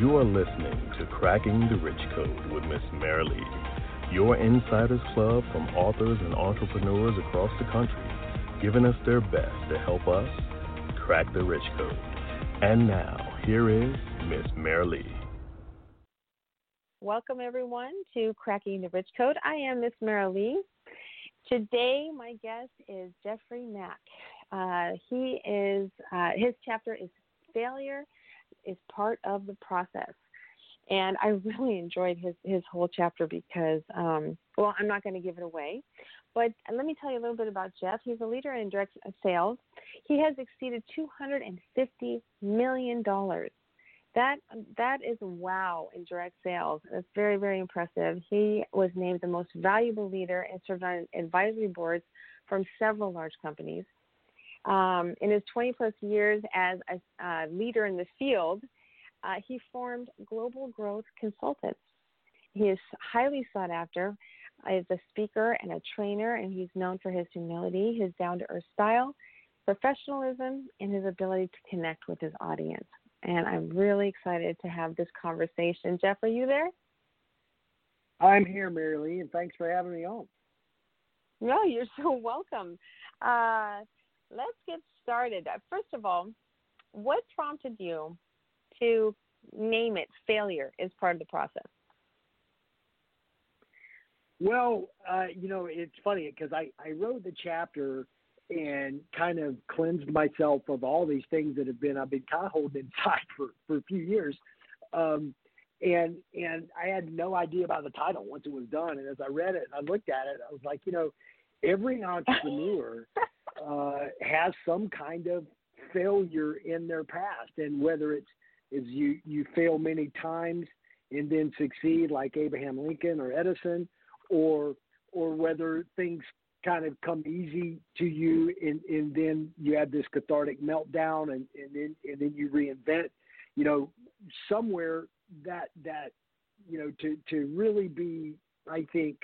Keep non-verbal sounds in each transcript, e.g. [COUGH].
You are listening to Cracking the Rich Code with Miss Merrilee, your insiders club from authors and entrepreneurs across the country, giving us their best to help us crack the rich code. And now, here is Miss Merrilee. Welcome, everyone, to Cracking the Rich Code. I am Miss Merrilee. Today, my guest is Jeffrey Mack. Uh, he is uh, his chapter is failure is part of the process, and I really enjoyed his his whole chapter because um, well, I'm not going to give it away, but let me tell you a little bit about Jeff. He's a leader in direct sales. He has exceeded 250 million dollars that that is wow in direct sales. That's very very impressive. He was named the most valuable leader and served on advisory boards from several large companies. Um, in his 20 plus years as a uh, leader in the field, uh, he formed Global Growth Consultants. He is highly sought after as a speaker and a trainer, and he's known for his humility, his down to earth style, professionalism, and his ability to connect with his audience and I'm really excited to have this conversation. Jeff, are you there? I'm here, Merrilee, and thanks for having me on. No, you're so welcome. Uh, let's get started. Uh, first of all, what prompted you to name it failure as part of the process? Well, uh, you know, it's funny because I, I wrote the chapter and kind of cleansed myself of all these things that have been I've been kind of holding [LAUGHS] inside for for a few years. Um, and and I had no idea about the title once it was done. And as I read it, and I looked at it. I was like, you know, every [LAUGHS] entrepreneur uh, has some kind of failure in their past, and whether it's is you you fail many times and then succeed like Abraham Lincoln or Edison, or or whether things kind of come easy to you and, and then you have this cathartic meltdown and, and then and then you reinvent you know somewhere that that you know to to really be i think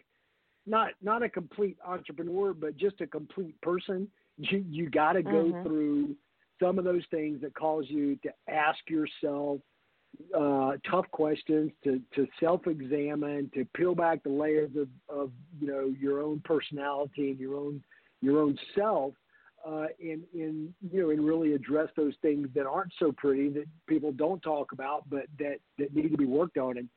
not not a complete entrepreneur but just a complete person [LAUGHS] you you got to go mm-hmm. through some of those things that cause you to ask yourself uh, tough questions to, to self-examine, to peel back the layers of, of you know your own personality and your own your own self, uh, and in you know and really address those things that aren't so pretty that people don't talk about, but that that need to be worked on. And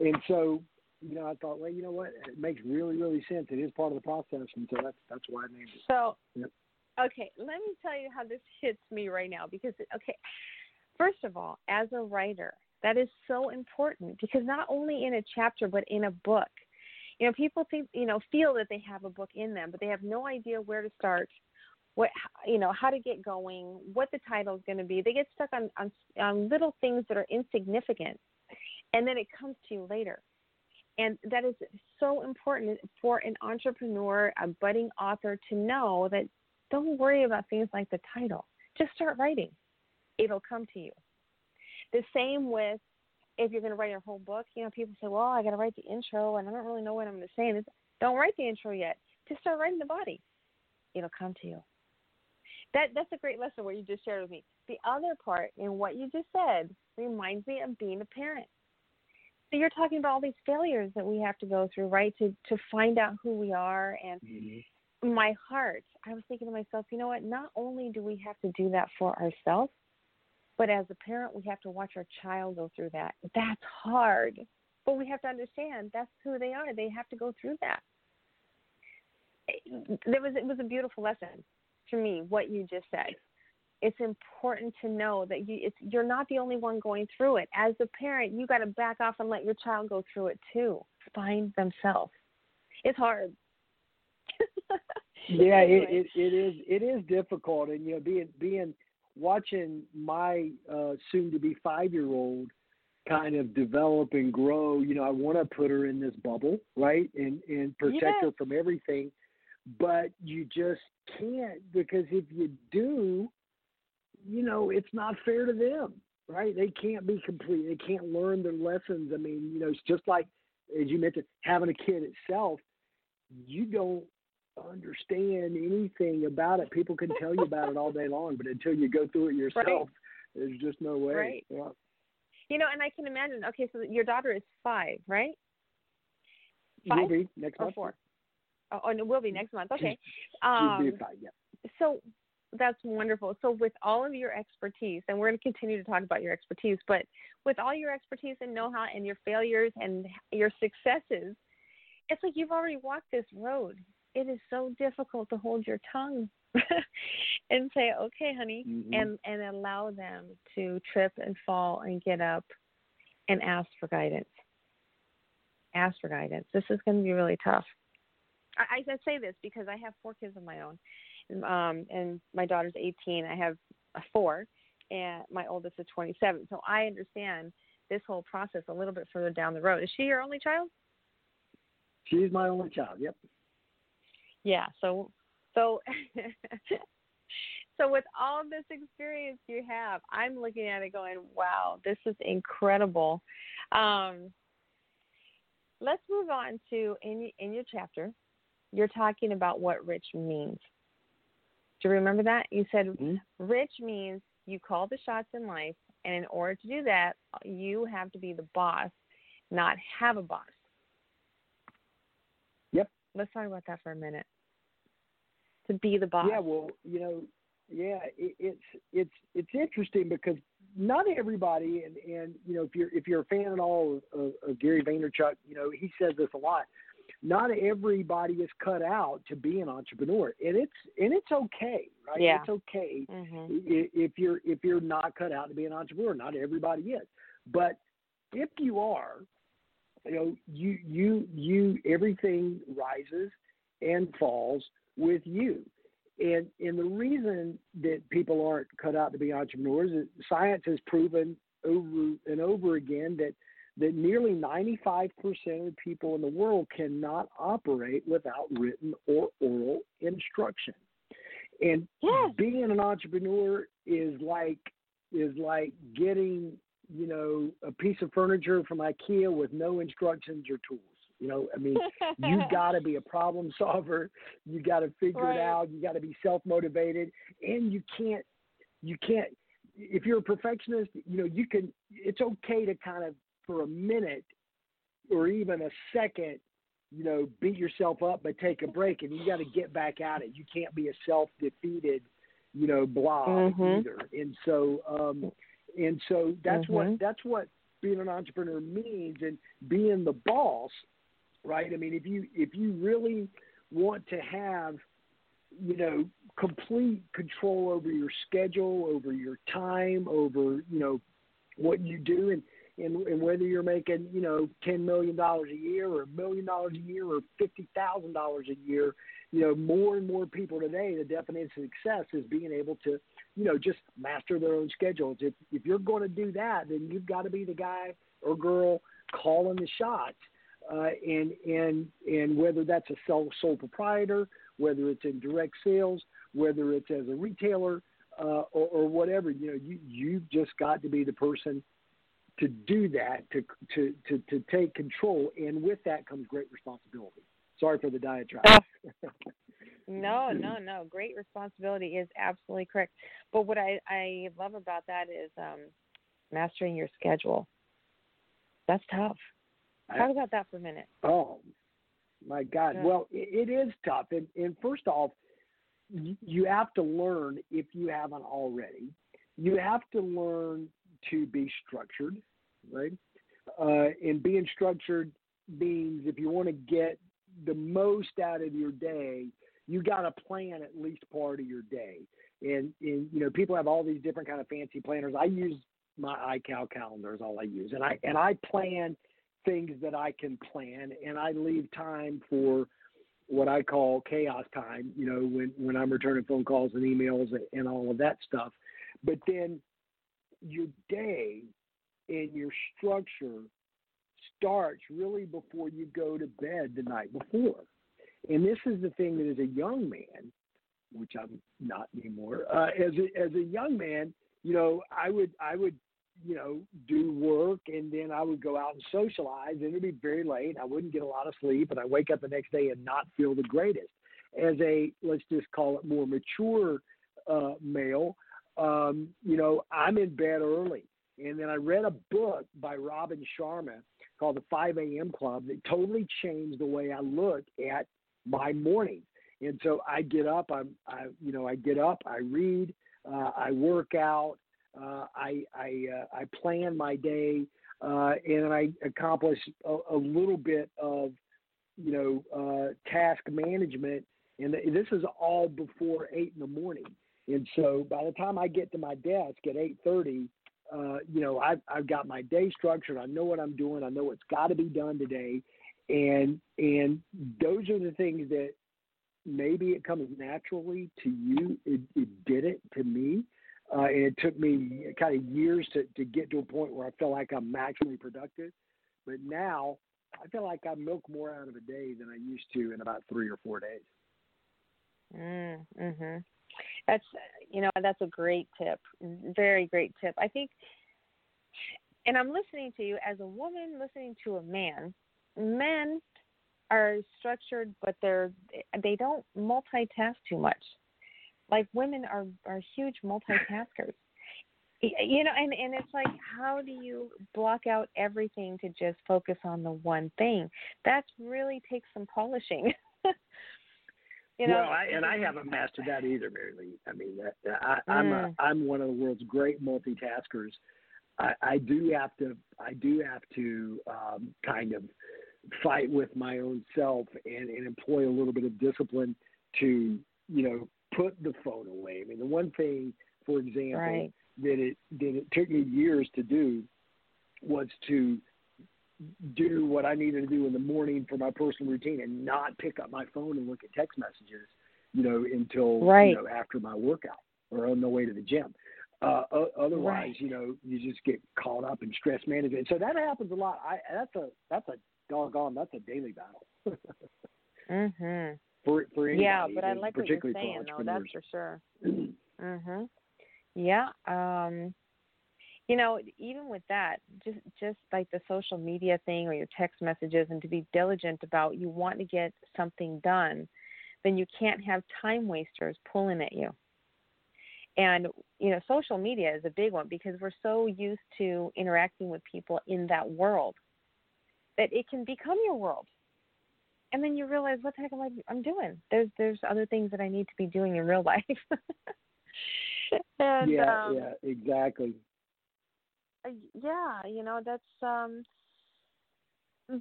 and so you know I thought, well, you know what, it makes really really sense. It is part of the process, and so that's that's why I named it. So. Yep. Okay, let me tell you how this hits me right now because okay, First of all, as a writer, that is so important because not only in a chapter but in a book. You know, people think, you know, feel that they have a book in them, but they have no idea where to start, what you know, how to get going, what the title is going to be. They get stuck on, on on little things that are insignificant, and then it comes to you later. And that is so important for an entrepreneur, a budding author to know that don't worry about things like the title. Just start writing it'll come to you. The same with if you're going to write a whole book, you know, people say, well, I got to write the intro and I don't really know what I'm going to say. And don't write the intro yet. Just start writing the body. It'll come to you. That that's a great lesson what you just shared with me. The other part in what you just said reminds me of being a parent. So you're talking about all these failures that we have to go through, right? To to find out who we are and mm-hmm. My heart, I was thinking to myself, you know what? Not only do we have to do that for ourselves, but as a parent, we have to watch our child go through that. That's hard. But we have to understand that's who they are. They have to go through that. Eh, there was it was a beautiful lesson to me what you just said. It's important to know that you it's you're not the only one going through it. As a parent, you got to back off and let your child go through it too. Find themselves. It's hard. [LAUGHS] yeah, [LAUGHS] it, it it is it is difficult, and you know being being watching my uh, soon to be five year old kind of develop and grow, you know, I want to put her in this bubble, right? And and protect yes. her from everything. But you just can't because if you do, you know, it's not fair to them, right? They can't be complete. They can't learn their lessons. I mean, you know, it's just like as you mentioned, having a kid itself, you don't understand anything about it. People can tell you about it all day long, but until you go through it [LAUGHS] yourself, right. there's just no way. Right. Yeah. You know, and I can imagine. Okay, so your daughter is five, right? Five will be next or month. four. Oh, and it will be next month. Okay. [LAUGHS] Um, um, five, yeah. So that's wonderful. So with all of your expertise, and we're going to continue to talk about your expertise, but with all your expertise and know-how and your failures and your successes, it's like you've already walked this road. It is so difficult to hold your tongue [LAUGHS] and say, "Okay, honey," mm-hmm. and and allow them to trip and fall and get up and ask for guidance. Ask for guidance. This is going to be really tough. I, I say this because I have four kids of my own, um, and my daughter's 18. I have four, and my oldest is 27. So I understand this whole process a little bit further down the road. Is she your only child? She's my only child. Yep. Yeah. So, so, [LAUGHS] so with all this experience you have, I'm looking at it going, "Wow, this is incredible." Um, let's move on to in in your chapter. You're talking about what rich means. Do you remember that? You said mm-hmm. rich means you call the shots in life, and in order to do that, you have to be the boss, not have a boss. Yep. Let's talk about that for a minute. To be the boss. Yeah, well, you know, yeah, it, it's it's it's interesting because not everybody, and and you know, if you're if you're a fan at all of, of, Gary Vaynerchuk, you know, he says this a lot. Not everybody is cut out to be an entrepreneur, and it's and it's okay, right? Yeah. It's okay mm-hmm. if you're if you're not cut out to be an entrepreneur. Not everybody is, but if you are, you know, you you you everything rises and falls with you. And and the reason that people aren't cut out to be entrepreneurs is science has proven over and over again that that nearly 95% of people in the world cannot operate without written or oral instruction. And yes. being an entrepreneur is like is like getting, you know, a piece of furniture from IKEA with no instructions or tools. You know, I mean, you [LAUGHS] got to be a problem solver. You got to figure right. it out. You got to be self motivated, and you can't, you can't. If you're a perfectionist, you know, you can. It's okay to kind of, for a minute, or even a second, you know, beat yourself up, but take a break, and you got to get back at it. You can't be a self defeated, you know, blob mm-hmm. either. And so, um, and so that's mm-hmm. what that's what being an entrepreneur means, and being the boss right? I mean, if you if you really want to have, you know, complete control over your schedule, over your time, over you know what you do, and and, and whether you're making you know ten million dollars a year or a million dollars a year or fifty thousand dollars a year, you know, more and more people today, the definition of success is being able to, you know, just master their own schedules. If if you're going to do that, then you've got to be the guy or girl calling the shots uh, and and and whether that's a sole, sole proprietor, whether it's in direct sales, whether it's as a retailer uh, or, or whatever, you know, you you've just got to be the person to do that, to to to to take control, and with that comes great responsibility. Sorry for the diatribe. Oh. [LAUGHS] no, no, no. Great responsibility is absolutely correct. But what I I love about that is um, mastering your schedule. That's tough. Talk about that for a minute. Oh, my God. Yeah. Well, it, it is tough. And, and first off, you have to learn, if you haven't already, you have to learn to be structured, right? Uh, and being structured means if you want to get the most out of your day, you got to plan at least part of your day. And, and you know, people have all these different kind of fancy planners. I use my iCal calendar is all I use, and I and I plan things that I can plan, and I leave time for what I call chaos time. You know, when when I'm returning phone calls and emails and all of that stuff. But then your day and your structure starts really before you go to bed the night before. And this is the thing that as a young man, which I'm not anymore, uh, as a, as a young man, you know, I would I would you know, do work and then I would go out and socialize and it'd be very late. I wouldn't get a lot of sleep and I wake up the next day and not feel the greatest. As a let's just call it more mature uh, male, um, you know, I'm in bed early and then I read a book by Robin Sharma called The 5 a.m. Club that totally changed the way I look at my mornings. And so I get up, I'm, I, you know, I get up, I read, uh, I work out, uh, I, I, uh, I plan my day, uh, and I accomplish a, a, little bit of, you know, uh, task management. And this is all before eight in the morning. And so by the time I get to my desk at 8:30, uh, you know, I've I've got my day structured. I know what I'm doing. I know what's got to be done today, and and those are the things that maybe it comes naturally to you. It, it did it to me, uh, and it took me kind of years to to get to a point where I feel like I'm maximally productive. But now I feel like I milk more out of a day than I used to in about three or four days. Mm, mhm. That's you know that's a great tip, very great tip. I think, and I'm listening to you as a woman listening to a man. Men are structured, but they're they don't multitask too much. Like women are are huge multitaskers. You know, and and it's like, how do you block out everything to just focus on the one thing? That really takes some polishing. [LAUGHS] You know, well, I, and I haven't mastered that either, Merrilee. I mean, I, I'm mm. I'm one of the world's great multitaskers. I, I do have to I do have to um, kind of fight with my own self and, and employ a little bit of discipline to you know put the phone away. I mean, the one thing, for example, right. that it that it took me years to do was to do what I needed to do in the morning for my personal routine and not pick up my phone and look at text messages, you know, until right. you know after my workout or on the way to the gym. Uh, otherwise, right. you know, you just get caught up in stress management. So that happens a lot. I that's a that's a doggone that's a daily battle. [LAUGHS] mhm. For for anybody, yeah, but I like what you're saying though. That's for sure. [CLEARS THROAT] mhm. Yeah. Um you know even with that just just like the social media thing or your text messages and to be diligent about you want to get something done then you can't have time wasters pulling at you and you know social media is a big one because we're so used to interacting with people in that world that it can become your world and then you realize what the heck am I I'm doing there's there's other things that I need to be doing in real life [LAUGHS] and, yeah um, yeah exactly uh, yeah, you know, that's um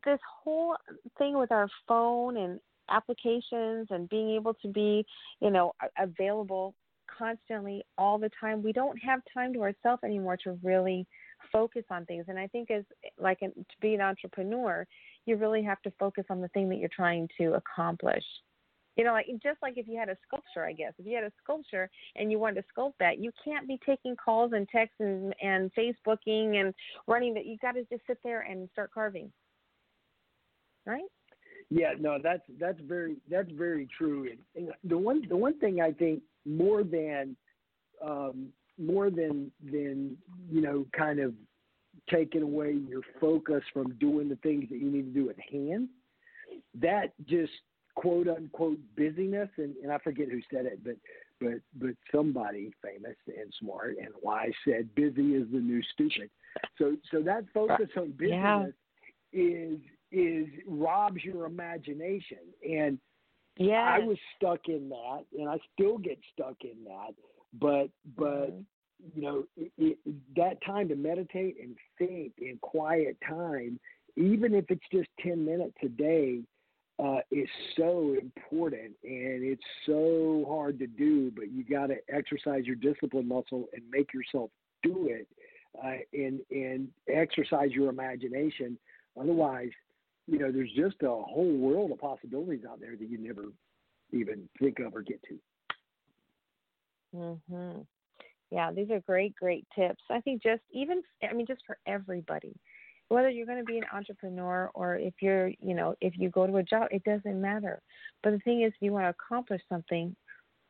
this whole thing with our phone and applications and being able to be, you know, available constantly all the time. We don't have time to ourselves anymore to really focus on things. And I think as like to be an entrepreneur, you really have to focus on the thing that you're trying to accomplish you know, like just like if you had a sculpture, I guess if you had a sculpture and you wanted to sculpt that, you can't be taking calls and texts and, and Facebooking and running that. You got to just sit there and start carving, right? Yeah, no, that's that's very that's very true. And, the one the one thing I think more than um, more than than you know, kind of taking away your focus from doing the things that you need to do at hand, that just quote unquote busyness and, and I forget who said it, but but but somebody famous and smart and wise said busy is the new stupid. So so that focus on business yeah. is is robs your imagination and yeah I was stuck in that and I still get stuck in that but but mm-hmm. you know it, it, that time to meditate and think in quiet time even if it's just 10 minutes a day uh, is so important and it's so hard to do, but you got to exercise your discipline muscle and make yourself do it uh, and, and exercise your imagination. Otherwise, you know, there's just a whole world of possibilities out there that you never even think of or get to. Mhm. Yeah, these are great, great tips. I think just even, I mean, just for everybody whether you're going to be an entrepreneur or if you're, you know, if you go to a job, it doesn't matter. But the thing is, if you want to accomplish something,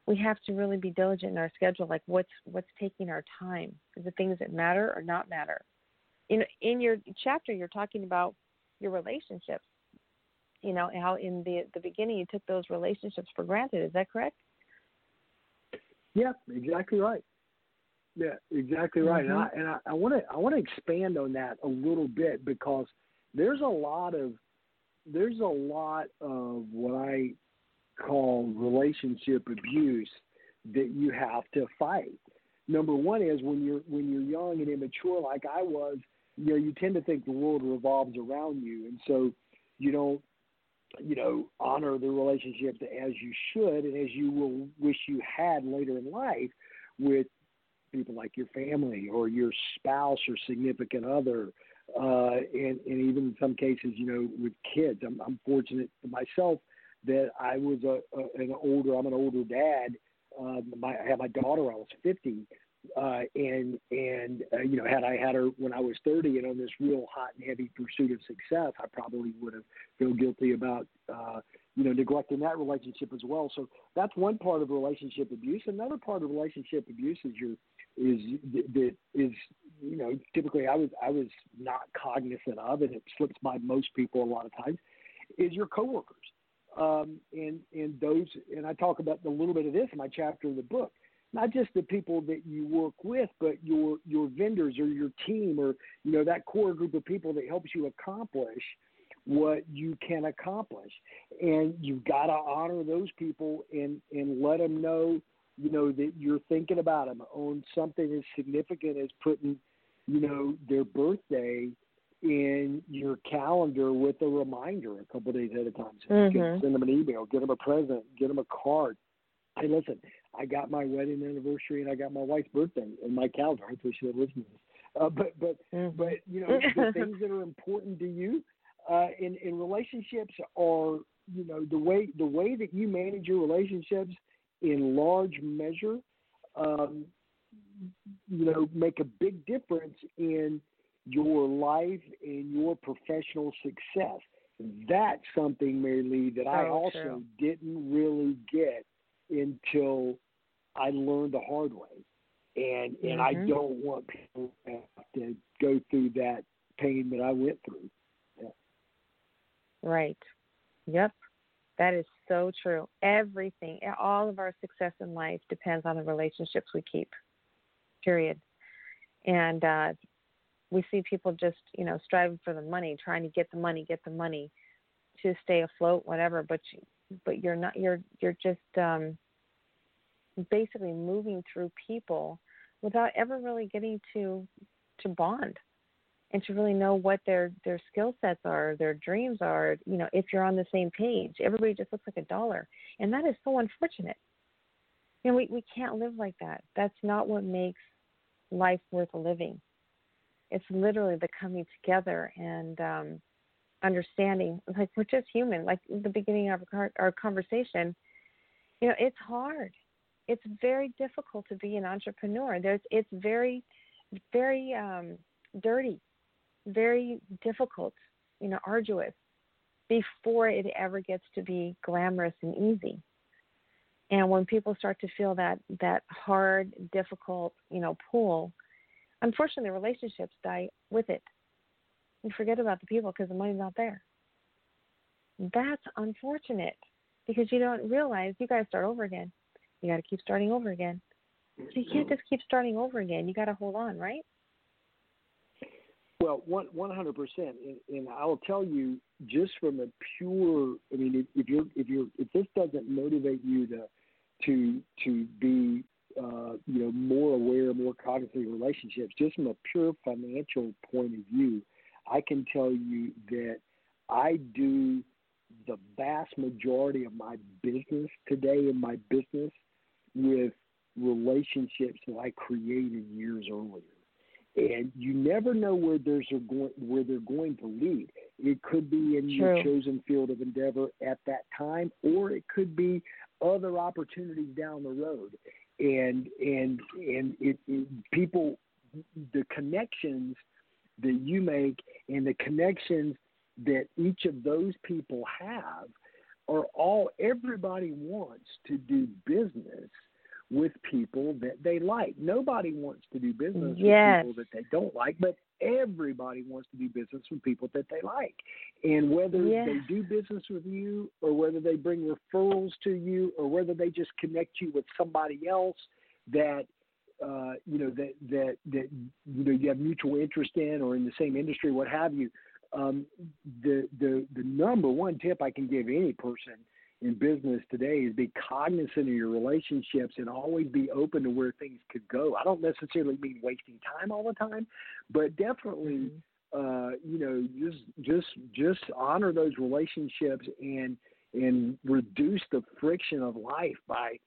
we have to really be diligent in our schedule. Like, what's what's taking our time? Is the things that matter or not matter? In in your chapter, you're talking about your relationships. You know how in the the beginning you took those relationships for granted. Is that correct? Yeah, exactly right. Yeah, exactly right. Mm-hmm. And I and I want to I want to expand on that a little bit because there's a lot of there's a lot of what I call relationship abuse that you have to fight. Number one is when you're when you're young and immature like I was, you know, you tend to think the world revolves around you and so you don't you know, honor the relationship as you should and as you will wish you had later in life with people like your family or your spouse or significant other, uh, and, and even in some cases, you know, with kids. I'm, I'm fortunate myself that I was a, a an older. I'm an older dad. Uh, my, I had my daughter. I was 50, uh, and and uh, you know, had I had her when I was 30 and on this real hot and heavy pursuit of success, I probably would have felt guilty about uh, you know neglecting that relationship as well. So that's one part of relationship abuse. Another part of relationship abuse is your is that is you know typically I was I was not cognizant of, and it slips by most people a lot of times, is your coworkers. Um, and and those and I talk about a little bit of this in my chapter of the book. Not just the people that you work with, but your your vendors or your team or you know that core group of people that helps you accomplish what you can accomplish. And you've got to honor those people and and let them know you know that you're thinking about them on something as significant as putting you know their birthday in your calendar with a reminder a couple days ahead of time. So mm-hmm. you can send them an email, get them a present, get them a card. Hey, listen, I got my wedding anniversary and I got my wife's birthday in my calendar. I wish she'd listen to this. Uh, but but but you know the [LAUGHS] things that are important to you uh, in in relationships are you know the way the way that you manage your relationships in large measure, um, you know, make a big difference in your life and your professional success. That's something, Merrilee, that I oh, also true. didn't really get until I learned the hard way. And and mm-hmm. I don't want people to go through that pain that I went through. Yeah. Right. Yep. That is so true. Everything, all of our success in life depends on the relationships we keep. Period. And uh, we see people just, you know, striving for the money, trying to get the money, get the money to stay afloat, whatever. But you, but you're not. You're you're just um, basically moving through people without ever really getting to to bond and to really know what their their skill sets are, their dreams are, you know, if you're on the same page. Everybody just looks like a dollar. And that is so unfortunate. You know, we, we can't live like that. That's not what makes life worth living. It's literally the coming together and um, understanding, like we're just human. Like the beginning of our, our conversation, you know, it's hard. It's very difficult to be an entrepreneur. There's, it's very, very um, dirty very difficult, you know, arduous before it ever gets to be glamorous and easy. And when people start to feel that that hard, difficult, you know, pull, unfortunately, relationships die with it. You forget about the people because the money's not there. That's unfortunate because you don't realize you got to start over again. You got to keep starting over again. So you can't just keep starting over again. You got to hold on, right? Well, one one hundred percent, and I'll tell you just from a pure. I mean, if, if you're if you're if this doesn't motivate you to to to be uh, you know more aware, more cognizant of relationships, just from a pure financial point of view, I can tell you that I do the vast majority of my business today in my business with relationships that I created years earlier and you never know where there's are going where they're going to lead. It could be in True. your chosen field of endeavor at that time, or it could be other opportunities down the road. And and and it, it, people, the connections that you make and the connections that each of those people have are all everybody wants to do business with people that they like. Nobody wants to do business yes. with people that they don't like, but everybody wants to do business with people that they like. And whether they do business with you or whether they bring referrals to you or whether they just connect you with somebody else that uh, you know that that that you know you have mutual interest in or in the same industry, what have you. Um, the the the number one tip I can give any person in business today is be cognizant of your relationships and always be open to where things could go. I don't necessarily mean wasting time all the time, but definitely, mm-hmm. uh, you know, just just just honor those relationships and and reduce the friction of life by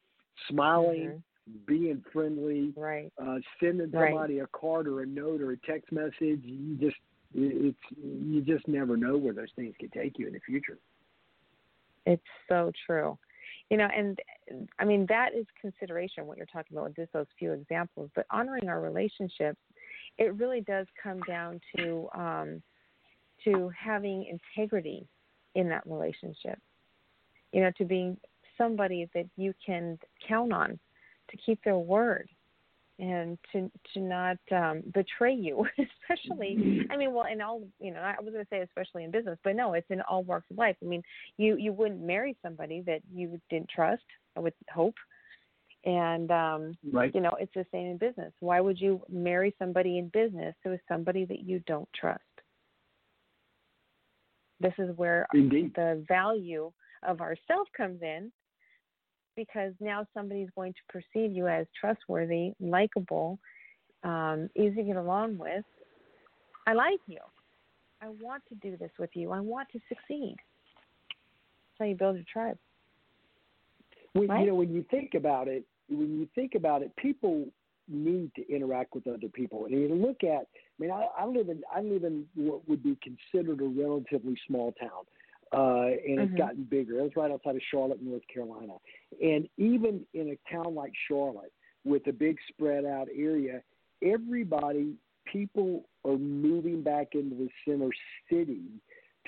smiling. Mm-hmm. Being friendly, right? Uh, sending somebody right. a card or a note or a text message. You just it's you just never know where those things could take you in the future. It's so true. You know, and I mean, that is consideration, what you're talking about with just those few examples. But honoring our relationships, it really does come down to um, to having integrity in that relationship. You know, to being somebody that you can count on to keep their word and to to not um betray you [LAUGHS] especially i mean well in all you know i was going to say especially in business but no it's in all walks of life i mean you you wouldn't marry somebody that you didn't trust i would hope and um right. you know it's the same in business why would you marry somebody in business who is somebody that you don't trust this is where Indeed. the value of ourself comes in because now somebody's going to perceive you as trustworthy, likable, um, easy to get along with. I like you. I want to do this with you. I want to succeed. That's how you build your tribe. When, right? You know, when you think about it, when you think about it, people need to interact with other people. And you look at, I mean, I, I live in I live in what would be considered a relatively small town uh, and it's mm-hmm. gotten bigger. It was right outside of Charlotte, North Carolina. And even in a town like Charlotte, with a big spread out area, everybody, people are moving back into the center city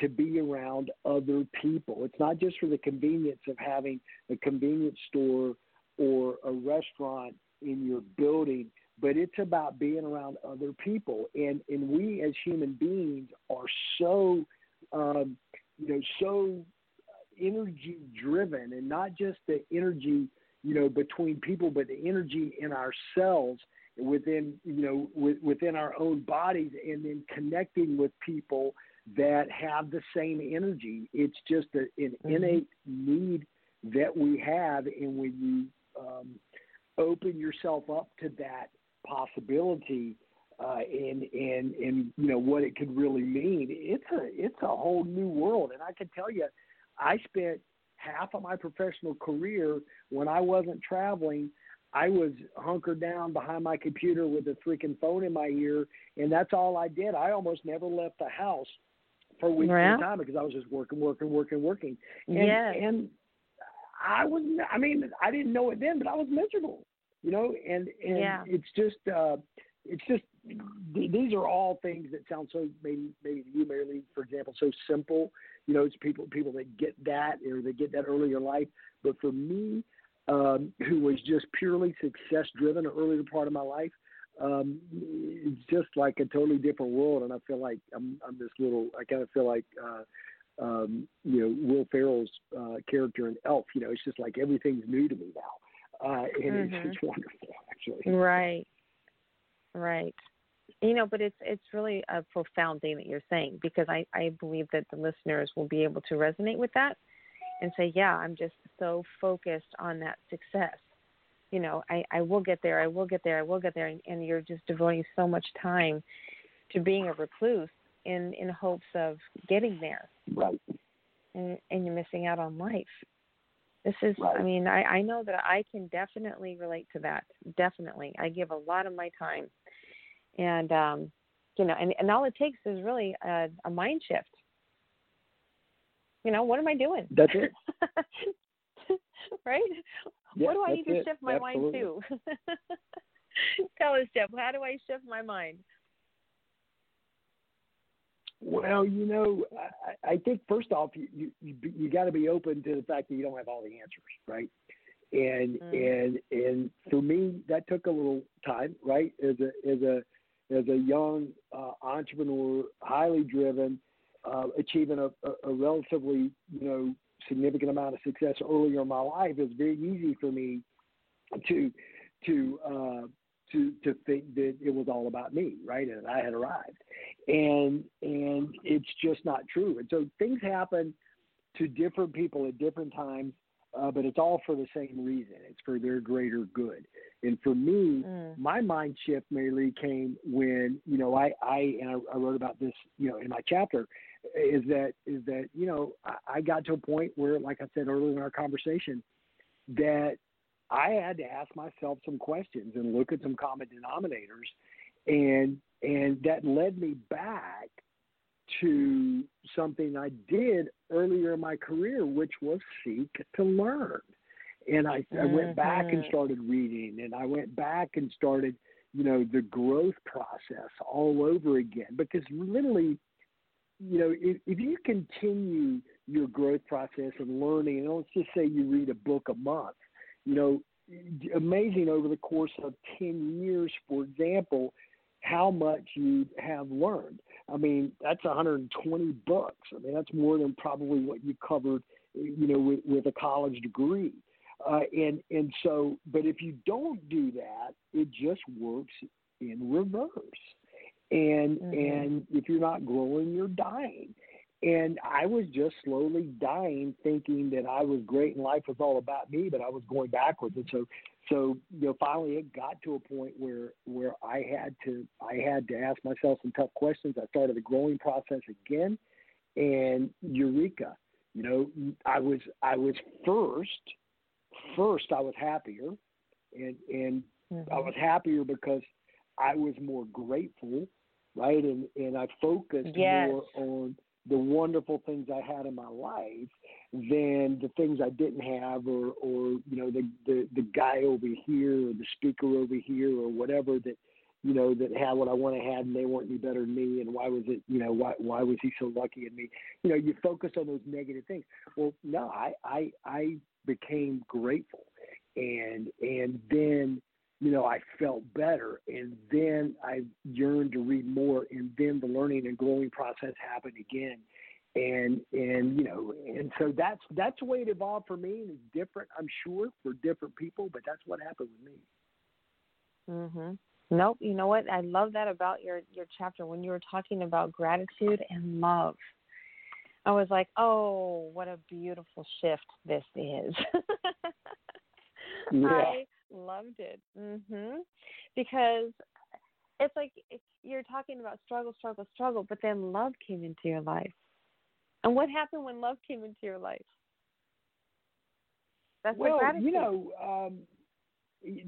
to be around other people. It's not just for the convenience of having a convenience store or a restaurant in your building, but it's about being around other people. And and we as human beings are so um, you know so energy driven and not just the energy you know between people but the energy in ourselves within you know with, within our own bodies and then connecting with people that have the same energy it's just a, an mm-hmm. innate need that we have and when you um, open yourself up to that possibility uh, and and and you know what it could really mean. It's a it's a whole new world, and I can tell you, I spent half of my professional career when I wasn't traveling. I was hunkered down behind my computer with a freaking phone in my ear, and that's all I did. I almost never left the house for weeks yeah. at a time because I was just working, working, working, working. And, yes. and I was, I mean, I didn't know it then, but I was miserable, you know. And and yeah. it's just, uh, it's just these are all things that sound so maybe maybe to you, Merrilee, for example, so simple. You know, it's people people that get that or they get that early in life. But for me, um, who was just purely success driven earlier part of my life, um, it's just like a totally different world. And I feel like I'm I'm this little. I kind of feel like. Uh, um, you know, Will Ferrell's uh, character in Elf. You know, it's just like everything's new to me now, uh, and mm-hmm. it's, it's wonderful, actually. Right, right. You know, but it's it's really a profound thing that you're saying because I I believe that the listeners will be able to resonate with that and say, yeah, I'm just so focused on that success. You know, I I will get there, I will get there, I will get there, and, and you're just devoting so much time to being a recluse in in hopes of getting there. Right. And and you're missing out on life. This is, right. I mean, I, I know that I can definitely relate to that. Definitely. I give a lot of my time and um, you know, and, and all it takes is really a, a mind shift. You know, what am I doing? That's it. [LAUGHS] right? Yeah, what do I need to it. shift my Absolutely. mind to? [LAUGHS] Tell us, Jeff. How do I shift my mind? Well, you know, I, I think first off, you you, you got to be open to the fact that you don't have all the answers, right? And mm. and and for me, that took a little time, right? As a as a as a young uh, entrepreneur, highly driven, uh, achieving a, a, relatively you know significant amount of success earlier in my life, it's very easy for me to to uh, to to think that it was all about me, right? And I had arrived, and and it's just not true. And so things happen to different people at different times, uh, but it's all for the same reason. It's for their greater good. And for me, mm. my mind shift, Merrilee, came when you know I I and I, I wrote about this you know in my chapter is that is that you know I, I got to a point where, like I said earlier in our conversation, that I had to ask myself some questions and look at some common denominators, and and that led me back to something I did earlier in my career, which was seek to learn. And I. I went back and mm-hmm. started reading, and I went back and started, you know, the growth process all over again. Because literally, you know, if, if you continue your growth process and learning, and let's just say you read a book a month, you know, amazing over the course of 10 years, for example, how much you have learned. I mean, that's 120 books. I mean, that's more than probably what you covered, you know, with, with a college degree. Uh, and and so, but if you don't do that, it just works in reverse. And mm-hmm. and if you're not growing, you're dying. And I was just slowly dying, thinking that I was great and life was all about me, but I was going backwards. And so, so you know, finally it got to a point where where I had to I had to ask myself some tough questions. I started the growing process again, and eureka! You know, I was I was first first I was happier, and and mm-hmm. I was happier because I was more grateful, right? And and I focused yes. more on the wonderful things I had in my life than the things I didn't have, or or you know the the the guy over here or the speaker over here or whatever that you know that had what I want to have and they weren't any better than me and why was it you know why why was he so lucky in me you know you focus on those negative things well no I I I became grateful and and then you know, I felt better. And then I yearned to read more. And then the learning and growing process happened again. And and you know, and so that's that's the way it evolved for me. And it's different, I'm sure, for different people, but that's what happened with me. Mhm. Nope. You know what? I love that about your your chapter when you were talking about gratitude and love. I was like, oh, what a beautiful shift this is. [LAUGHS] yeah. I loved it. Mhm. Because it's like you're talking about struggle, struggle, struggle, but then love came into your life. And what happened when love came into your life? That's well, gratitude. you know, um,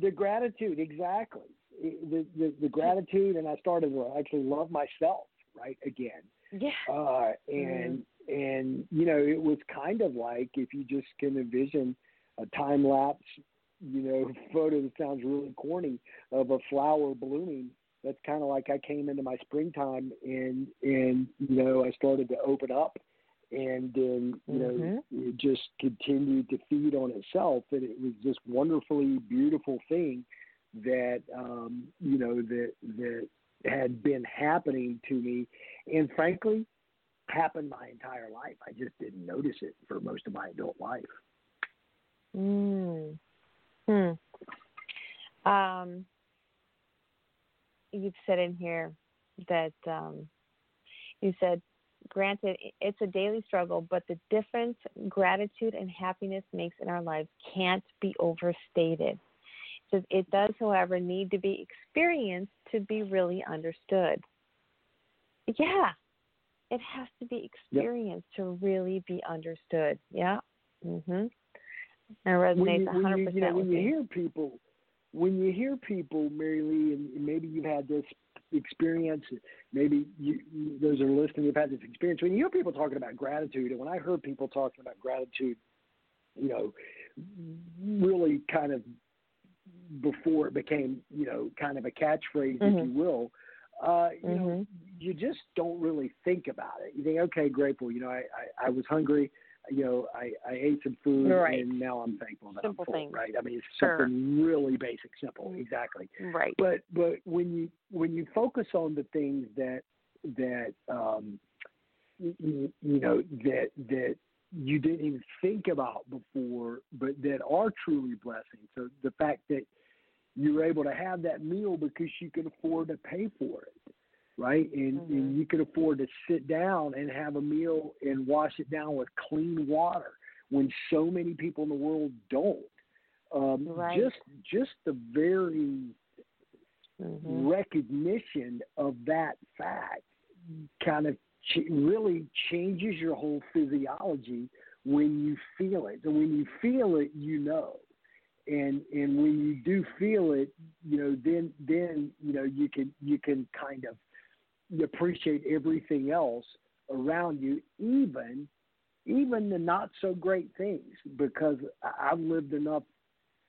the gratitude exactly. The, the the gratitude, and I started to actually love myself right again. Yeah. Uh, and mm-hmm. and you know, it was kind of like if you just can envision a time lapse you know, [LAUGHS] photo that sounds really corny of a flower blooming. That's kind of like I came into my springtime and and you know I started to open up, and then you mm-hmm. know it just continued to feed on itself, and it was this wonderfully beautiful thing that um, you know that that had been happening to me, and frankly, happened my entire life. I just didn't notice it for most of my adult life. Mm. Hmm. Um, you've said in here that um, you said, granted, it's a daily struggle, but the difference gratitude and happiness makes in our lives can't be overstated. It does, however, need to be experienced to be really understood. Yeah, it has to be experienced yep. to really be understood. Yeah. Mm-hmm. That resonates one hundred percent. You know, when you hear people, when you hear people, Merrilee, and maybe you've had this experience, maybe you, those are listening, you've had this experience. When you hear people talking about gratitude, and when I heard people talking about gratitude, you know, really kind of before it became, you know, kind of a catchphrase, mm-hmm. if you will. Uh, you mm-hmm. know, you just don't really think about it. You think, okay, grateful. You know, I, I, I was hungry you know, I, I ate some food right. and now I'm thankful that simple I'm full, things. right? I mean, it's sure. something really basic, simple, exactly. Right. But but when you when you focus on the things that that um, you, you know that that you didn't even think about before, but that are truly blessings. So the fact that you're able to have that meal because you can afford to pay for it, right? And, mm-hmm. and you can afford to sit down and have a meal and wash it down with clean water when so many people in the world don't. Um, right. Just just the very mm-hmm. recognition of that fact kind of ch- really changes your whole physiology when you feel it. And when you feel it, you know. And and when you do feel it, you know, then then you know you can you can kind of appreciate everything else around you, even even the not so great things, because I've lived enough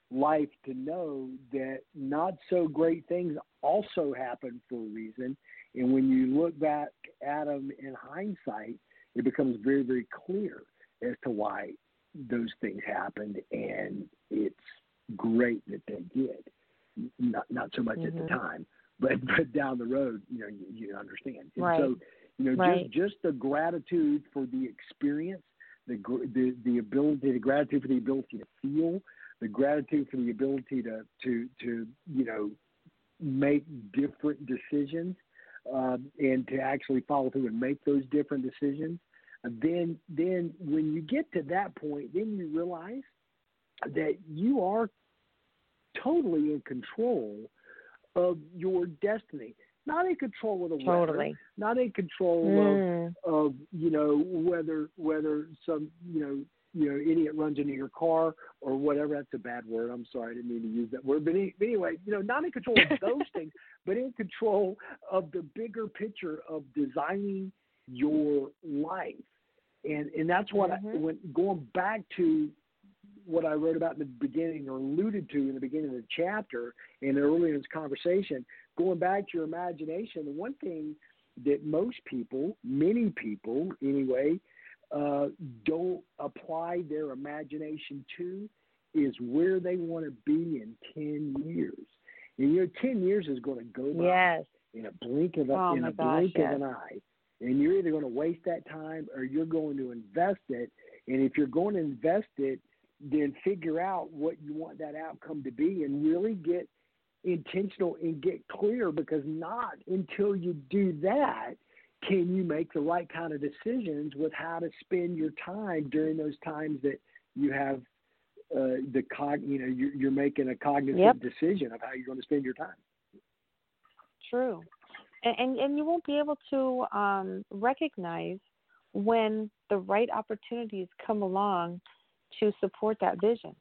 life to know that not so great things also happen for a reason. And when you look back at them in hindsight, it becomes very, very clear as to why those things happened. And it's great that they did. Not, not so much mm-hmm. at the mm-hmm. time, but, but down the road, you know, you, you understand. And right. so, you know, right. just, just the gratitude for the experience, the, the, the ability, the gratitude for the ability to feel, the gratitude for the ability to to to you know make different decisions um, and to actually follow through and make those different decisions. then then when you get to that point, then you realize that you are totally in control of your destiny. Not in control of the totally. weather, not in control mm. of of you know whether whether some you know you know, idiot runs into your car or whatever. That's a bad word. I'm sorry, I didn't mean to use that word. But anyway, you know, not in control of [LAUGHS] those things, but in control of the bigger picture of designing your life. And and that's what mm-hmm. I when going back to what I wrote about in the beginning or alluded to in the beginning of the chapter and earlier in this conversation, going back to your imagination, the one thing that most people, many people anyway, uh, don't apply their imagination to is where they want to be in 10 years. And you know, 10 years is going to go by yes. in a blink of, a, oh in a gosh, blink yes. of an eye. And you're either going to waste that time or you're going to invest it. And if you're going to invest it, then figure out what you want that outcome to be and really get intentional and get clear because not until you do that – can you make the right kind of decisions with how to spend your time during those times that you have uh, the cog you know you're, you're making a cognitive yep. decision of how you're going to spend your time true and and, and you won't be able to um, recognize when the right opportunities come along to support that vision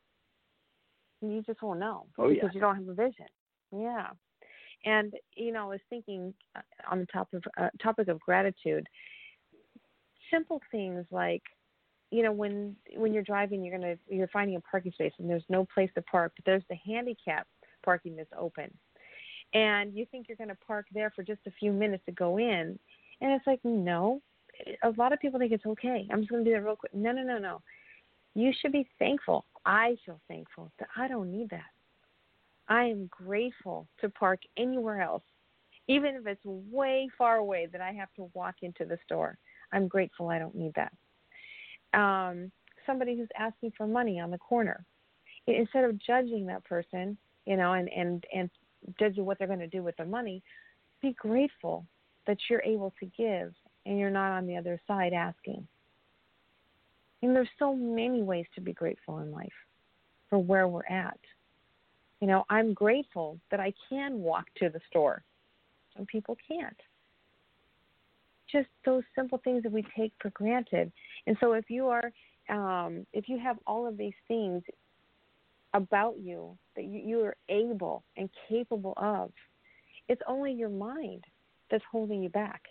you just won't know oh, because yeah. you don't have a vision yeah and you know, I was thinking uh, on the top of uh, topic of gratitude, simple things like, you know, when when you're driving, you're gonna you're finding a parking space and there's no place to park, but there's the handicap parking that's open, and you think you're gonna park there for just a few minutes to go in, and it's like no. A lot of people think it's okay. I'm just gonna do that real quick. No, no, no, no. You should be thankful. I feel thankful that I don't need that. I am grateful to park anywhere else, even if it's way far away that I have to walk into the store. I'm grateful I don't need that. Um, somebody who's asking for money on the corner, instead of judging that person, you know, and and and judging what they're going to do with the money, be grateful that you're able to give and you're not on the other side asking. And there's so many ways to be grateful in life for where we're at. You know, I'm grateful that I can walk to the store. Some people can't. Just those simple things that we take for granted. And so if you are um, if you have all of these things about you that you, you are able and capable of, it's only your mind that's holding you back.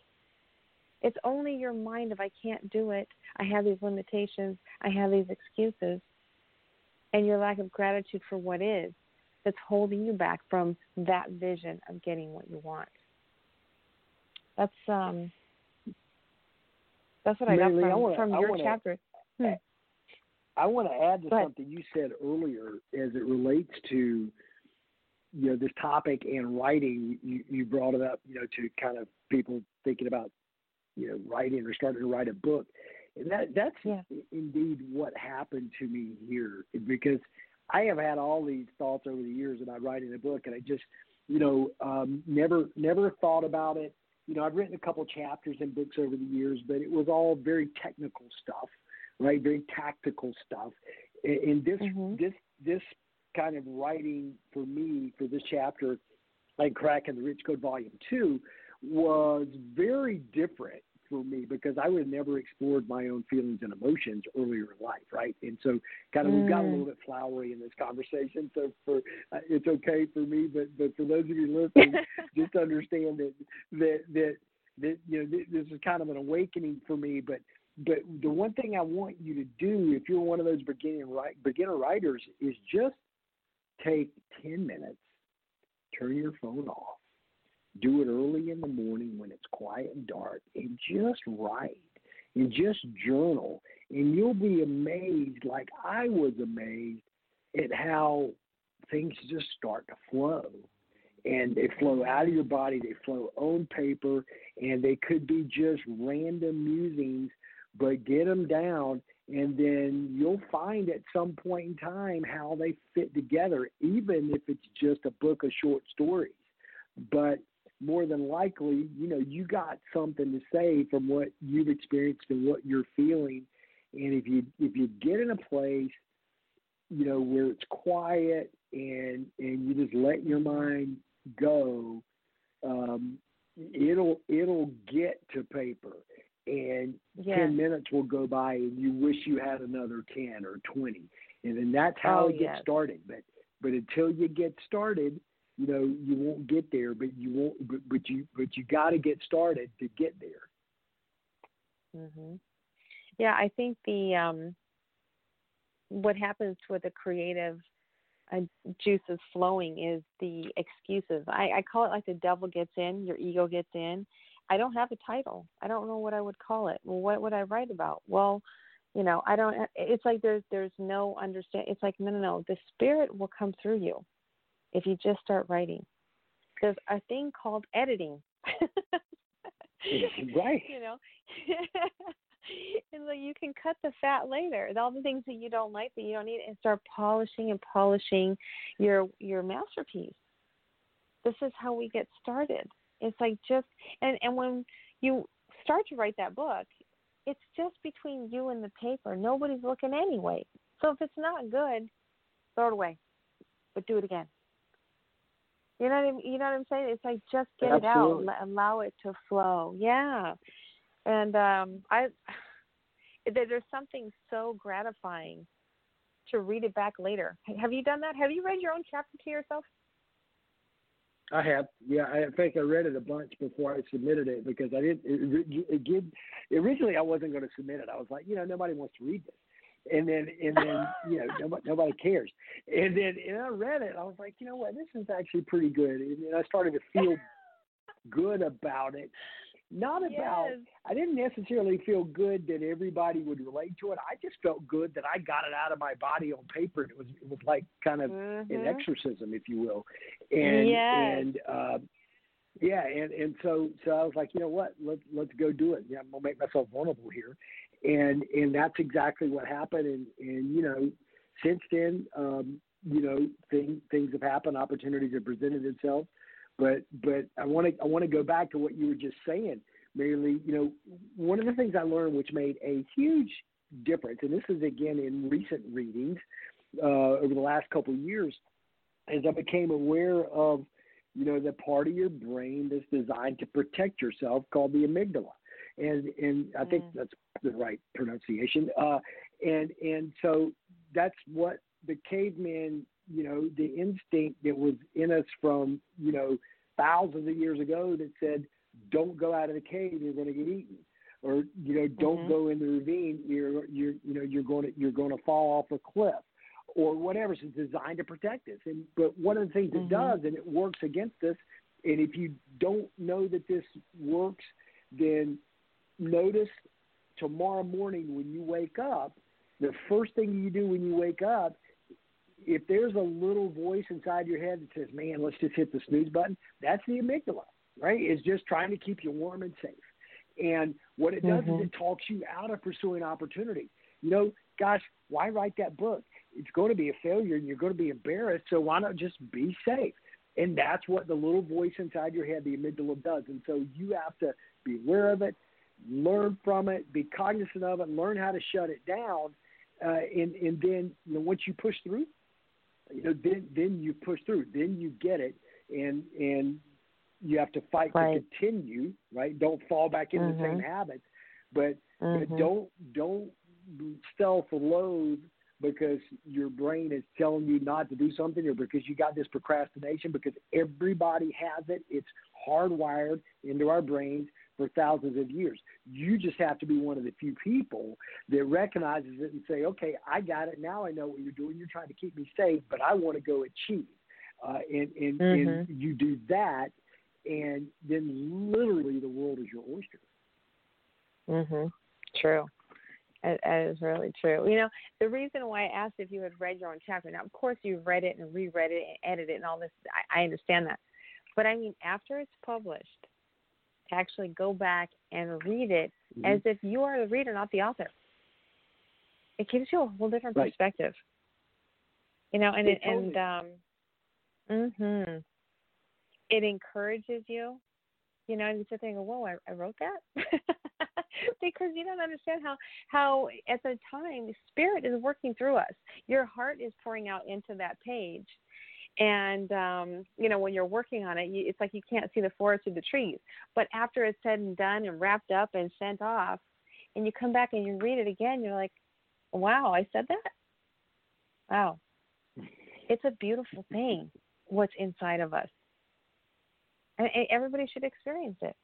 It's only your mind if I can't do it, I have these limitations, I have these excuses, and your lack of gratitude for what is that's holding you back from that vision of getting what you want. That's um that's what I got from, I wanna, from I your wanna, chapter. Hmm. I want to add to something you said earlier as it relates to you know this topic and writing. You, you brought it up, you know, to kind of people thinking about you know writing or starting to write a book, and that that's yeah. indeed what happened to me here because I have had all these thoughts over the years about writing a book, and I just, you know, um, never never thought about it. You know, I've written a couple chapters in books over the years, but it was all very technical stuff, right? Very tactical stuff. And this mm-hmm. this this kind of writing for me for this chapter, like Cracking the Rich Code Volume Two, was very different for me because I would have never explored my own feelings and emotions earlier in life, right? And so, kind of, mm. we've got a little mm. bit flowery in this conversation. So, for uh, it's okay for me, but but for those of you [LAUGHS] listening, just understand that that that that you know this is kind of an awakening for me. But but the one thing I want you to do, if you're one of those beginning right beginner writers, is just take ten minutes, turn your phone off do it early in the morning when it's quiet and dark and just write and just journal. And you'll be amazed, like I was amazed, at how things just start to flow. And they flow out of your body, they flow on paper, and they could be just random musings, but get them down, and then you'll find at some point in time how they fit together, even if it's just a book of short stories. But more than likely, you know, you got something to say from what you've experienced and what you're feeling. And if you if you get in a place, you know, where it's quiet and and you just let your mind go, um, it'll it'll get to paper. And yeah. ten minutes will go by, and you wish you had another ten or twenty, and then that's how oh, it gets yes. started. But but until you get started, you know you won't get there, but you won't. But, but you but you got to get started to get there. Mhm. Yeah, I think the um, what happens with the creative uh, juices flowing is the excuses. I, I call it like the devil gets in, your ego gets in. I don't have a title. I don't know what I would call it. Well, what would I write about? Well, you know, I don't. It's like there's there's no understand. It's like no, no, no. The spirit will come through you if you just start writing. There's a thing called editing. Mm, [LAUGHS] right. You know. [LAUGHS] and so you can cut the fat later. All the things that you don't like that you don't need and start polishing and polishing your your masterpiece. This is how we get started. It's like just and and when you start to write that book, it's just between you and the paper. Nobody's looking anyway. So if it's not good, throw it away. But do it again. You know what I mean? You know what I'm saying? It's like just get Absolutely. it out, allow it to flow. Yeah, and um, I [SIGHS] there's something so gratifying to read it back later. Have you done that? Have you read your own chapter to yourself? I have, yeah. I think I read it a bunch before I submitted it because I didn't. It, it, it, originally, I wasn't going to submit it. I was like, you know, nobody wants to read this and then and then you know nobody, nobody cares and then and i read it i was like you know what this is actually pretty good and then i started to feel good about it not about yes. i didn't necessarily feel good that everybody would relate to it i just felt good that i got it out of my body on paper and it was it was like kind of mm-hmm. an exorcism if you will and yes. and uh yeah, and and so so I was like, you know what, let's let's go do it. Yeah, I'm gonna make myself vulnerable here, and and that's exactly what happened. And and you know, since then, um, you know, things things have happened, opportunities have presented themselves. But but I want to I want to go back to what you were just saying, Merrilee. You know, one of the things I learned, which made a huge difference, and this is again in recent readings uh, over the last couple of years, as I became aware of you know, the part of your brain that's designed to protect yourself called the amygdala. And and I think mm. that's the right pronunciation. Uh, and and so that's what the caveman, you know, the instinct that was in us from, you know, thousands of years ago that said, Don't go out of the cave, you're gonna get eaten. Or, you know, don't mm-hmm. go in the ravine, you're you're you know, you're gonna you're gonna fall off a cliff or whatever. it's designed to protect us. And but one of the things mm-hmm. it does, and it works against us. And if you don't know that this works, then notice tomorrow morning when you wake up, the first thing you do when you wake up, if there's a little voice inside your head that says, "Man, let's just hit the snooze button," that's the amygdala, right? It's just trying to keep you warm and safe. And what it does mm-hmm. is it talks you out of pursuing opportunity. You know, gosh, why write that book? it's going to be a failure and you're going to be embarrassed. So why not just be safe? And that's what the little voice inside your head, the amygdala, does. And so you have to be aware of it, learn from it, be cognizant of it, learn how to shut it down, uh, and and then you know once you push through, you know then then you push through, then you get it, and and you have to fight right. to continue, right? Don't fall back into mm-hmm. the same habits, but mm-hmm. don't don't self-loathe because your brain is telling you not to do something or because you got this procrastination because everybody has it. It's hardwired into our brains for thousands of years. You just have to be one of the few people that recognizes it and say, okay, I got it. Now I know what you're doing. You're trying to keep me safe, but I want to go achieve. Uh, and and, mm-hmm. and you do that, and then literally the world is your oyster. Mhm. True. That is really true. You know, the reason why I asked if you had read your own chapter. Now, of course, you've read it and reread it and edited it and all this. I, I understand that, but I mean, after it's published, actually go back and read it mm-hmm. as if you are the reader, not the author. It gives you a whole different right. perspective. You know, and it, and um, mhm, it encourages you. You know, and you sit there and go, "Whoa, I, I wrote that." [LAUGHS] because you don't understand how how at the time the spirit is working through us your heart is pouring out into that page and um you know when you're working on it you, it's like you can't see the forest through the trees. But after it's said and done and wrapped up and sent off and you come back and you read it again you're like wow i said that? Wow. It's a beautiful thing what's inside of us. And everybody should experience it.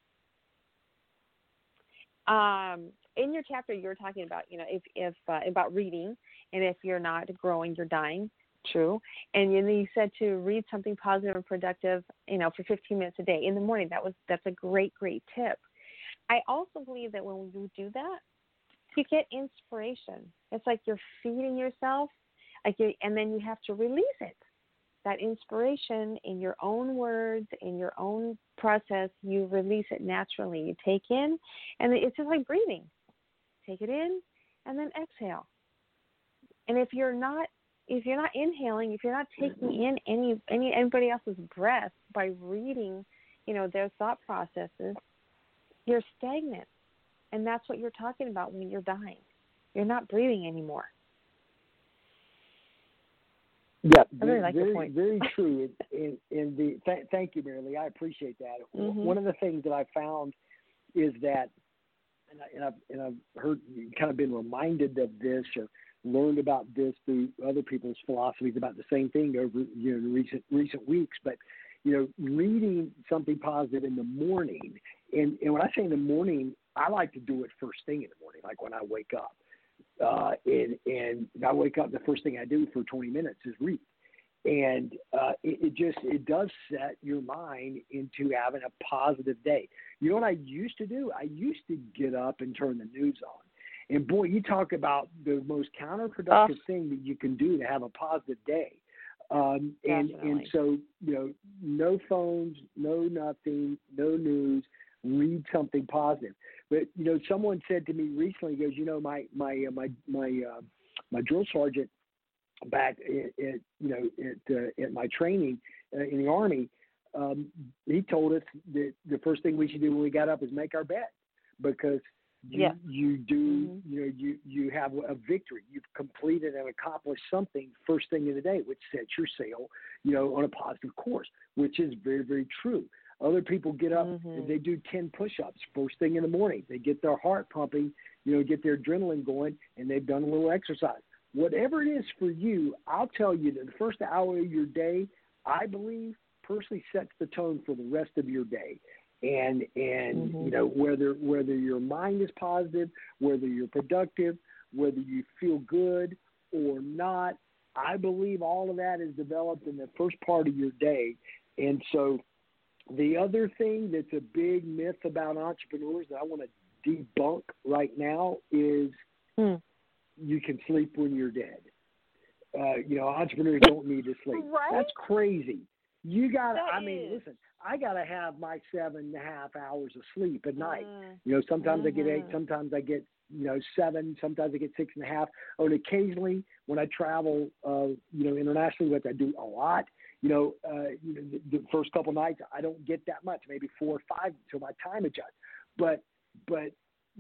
Um, in your chapter, you were talking about, you know, if if uh, about reading, and if you're not growing, you're dying. True. And then you said to read something positive and productive, you know, for 15 minutes a day in the morning. That was that's a great, great tip. I also believe that when you do that, you get inspiration. It's like you're feeding yourself, like you, and then you have to release it that inspiration in your own words, in your own process, you release it naturally. You take in, and it's just like breathing. Take it in, and then exhale. And if you're not if you're not inhaling, if you're not taking in any any anybody else's breath by reading, you know, their thought processes, you're stagnant. And that's what you're talking about when you're dying. You're not breathing anymore. Yeah, very, like very, very [LAUGHS] true. In, in the th- thank you, Merrilee. I appreciate that. Mm-hmm. One of the things that I found is that, and, I, and I've and I've heard kind of been reminded of this or learned about this through other people's philosophies about the same thing over you know recent recent weeks. But you know, reading something positive in the morning, and and when I say in the morning, I like to do it first thing in the morning, like when I wake up uh, and and I wake up, the first thing I do for 20 minutes is read, and uh, it, it just it does set your mind into having a positive day. You know what I used to do? I used to get up and turn the news on. And boy, you talk about the most counterproductive oh. thing that you can do to have a positive day. Um, and and so you know, no phones, no nothing, no news. Read something positive. But you know, someone said to me recently, goes, you know, my my uh, my my uh, my drill sergeant back at, at you know at uh, at my training uh, in the army, um, he told us that the first thing we should do when we got up is make our bed because you yeah. you do mm-hmm. you know you you have a victory you've completed and accomplished something first thing in the day which sets your sail you know on a positive course which is very very true other people get up mm-hmm. and they do 10 push ups first thing in the morning. They get their heart pumping, you know, get their adrenaline going, and they've done a little exercise. Whatever it is for you, I'll tell you that the first hour of your day, I believe, personally sets the tone for the rest of your day. And and mm-hmm. you know whether whether your mind is positive, whether you're productive, whether you feel good or not, I believe all of that is developed in the first part of your day. And so the other thing that's a big myth about entrepreneurs that I want to debunk right now is hmm. you can sleep when you're dead. Uh, you know, entrepreneurs don't need to sleep. Right? That's crazy. You gotta. That I mean, is. listen. I gotta have my seven and a half hours of sleep at night. Mm. You know, sometimes mm-hmm. I get eight, Mm-hmm. sometimes I get you know seven. Sometimes I get six and a half. And occasionally when I travel, uh, you know, internationally, which I do a lot, you know, uh, you know the, the first couple nights I don't get that much, maybe four or five until my time adjusts. But but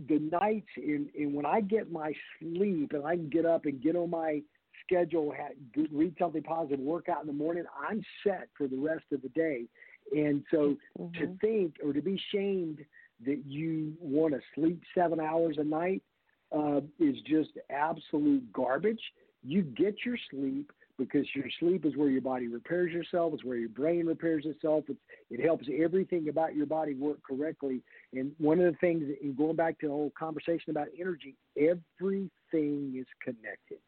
the nights in, in when I get my sleep and I can get up and get on my schedule, have, read something positive, work out in the morning, I'm set for the rest of the day. And so mm-hmm. to think or to be shamed that you want to sleep seven hours a night uh, is just absolute garbage. You get your sleep because your sleep is where your body repairs itself, it's where your brain repairs itself. It's, it helps everything about your body work correctly. And one of the things, in going back to the whole conversation about energy, everything is connected.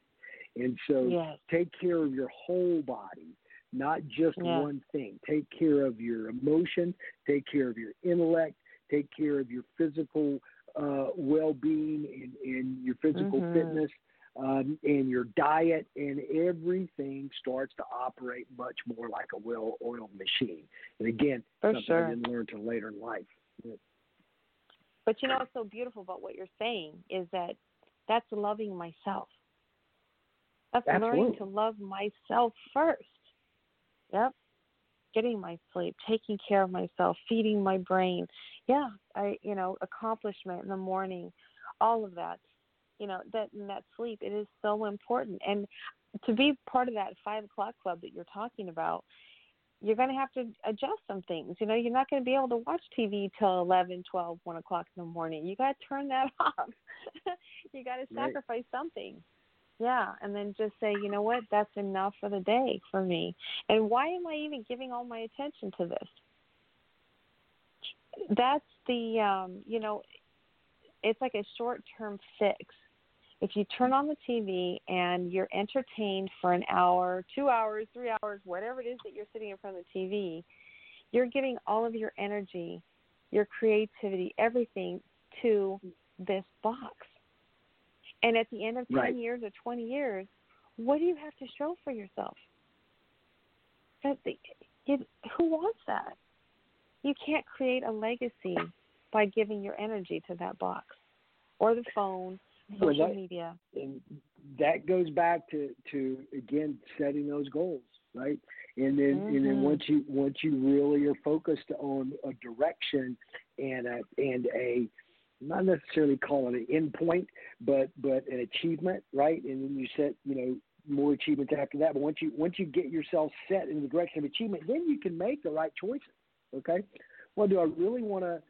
And so yes. take care of your whole body, not just yeah. one thing. Take care of your emotion, take care of your intellect, take care of your physical uh, well being and, and, your physical mm-hmm. fitness um, and your diet, and everything starts to operate much more like a well oiled machine. And again, For something sure. I didn't learn until later in life. But you know what's so beautiful about what you're saying is that that's loving myself. That's Absolutely. learning to love myself first. Yep. Getting my sleep, taking care of myself, feeding my brain. Yeah, I you know, accomplishment in the morning, all of that. You know, that and that sleep, it is so important. And to be part of that five o'clock club that you're talking about, you're going to have to adjust some things. You know, you're not going to be able to watch TV till eleven, twelve, one o'clock in the morning. You got to turn that [LAUGHS] off. you got to Right. sacrifice something. Yeah, and then just say, you know what, that's enough for the day for me. And why am I even giving all my attention to this? That's the, um, you know, it's like a short term fix. If you turn on the TV and you're entertained for an hour, two hours, three hours, whatever it is that you're sitting in front of the TV, you're giving all of your energy, your creativity, everything to this box. And at the end of 10 Right. years or 20 years, what do you have to show for yourself? That the, it, who wants that? You can't create a legacy by giving your energy to that box or the phone, Well, social that- media. and that goes back to to again setting those goals right and then and then Mhm. once you once you really are focused on a direction and a and a not necessarily call it an endpoint but but an achievement right and then you set you know more achievements after that but once you once you get yourself set in the direction of achievement then you can make the right choices okay well do i really want to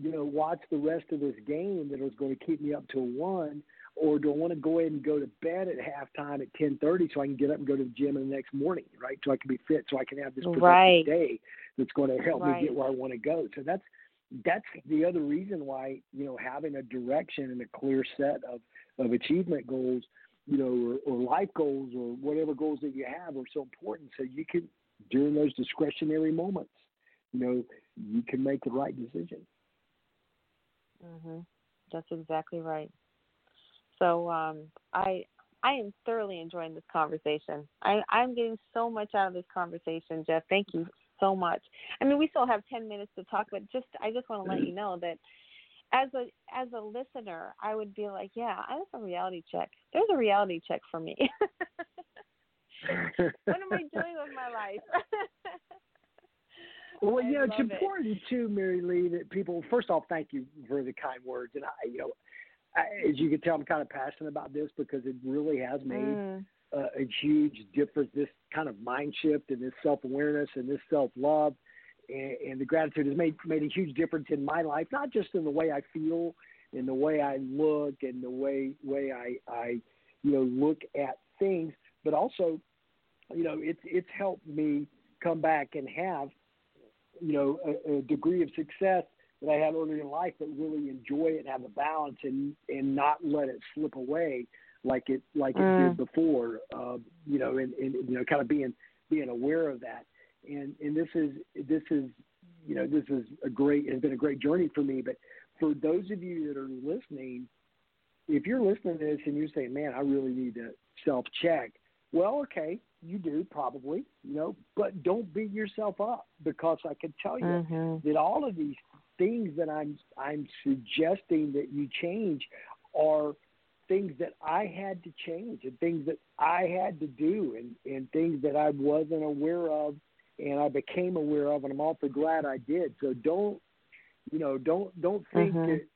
you know watch the rest of this game that is going to keep me up till one or do I want to go ahead and go to bed at halftime at ten thirty so I can get up and go to the gym in the next morning, right? So I can be fit, so I can have this productive Right. day that's going to help me get where I want to go. So that's that's the other reason why you know having a direction and a clear set of of achievement goals, you know, or, or life goals or whatever goals that you have are so important. So you can during those discretionary moments, you know, you can make the right decision. Mhm. That's exactly right. So um, I I am thoroughly enjoying this conversation. I I'm getting so much out of this conversation, Jeff. Thank you so much. I mean, we still have 10 minutes to talk, but just I just want to let you know that as a as a listener, I would be like, yeah, I have a reality check. There's a reality check for me. [LAUGHS] what am I doing with my life? [LAUGHS] Well, I yeah, it's love it. important too, Merrilee, that people. First off, thank you for the kind words, and I, you know, I, as you can tell, I'm kind of passionate about this because it really has made Mm, a, a huge difference. This kind of mind shift and this self awareness and this self love and, and the gratitude has made made a huge difference in my life, not just in the way I feel, in the way I look, and the way way I I you know look at things, but also, you know, it's it's helped me come back and have you know a, a degree of success that I had earlier in life, but really enjoy it and have a balance and and not let it slip away like it like it Mm. did before. Uh, you know, and, and you know, kind of being being aware of that. And and this is this is you know this is a great has been a great journey for me. But for those of you that are listening, if you're listening to this and you're saying, "Man, I really need to self check," well, okay, you do probably, you know, but don't beat yourself up because I can tell you mhm. that all of these things that I'm I'm suggesting that you change are things that I had to change and things that I had to do and, and things that I wasn't aware of and I became aware of and I'm awfully glad I did. So don't you know, don't don't think mm-hmm. that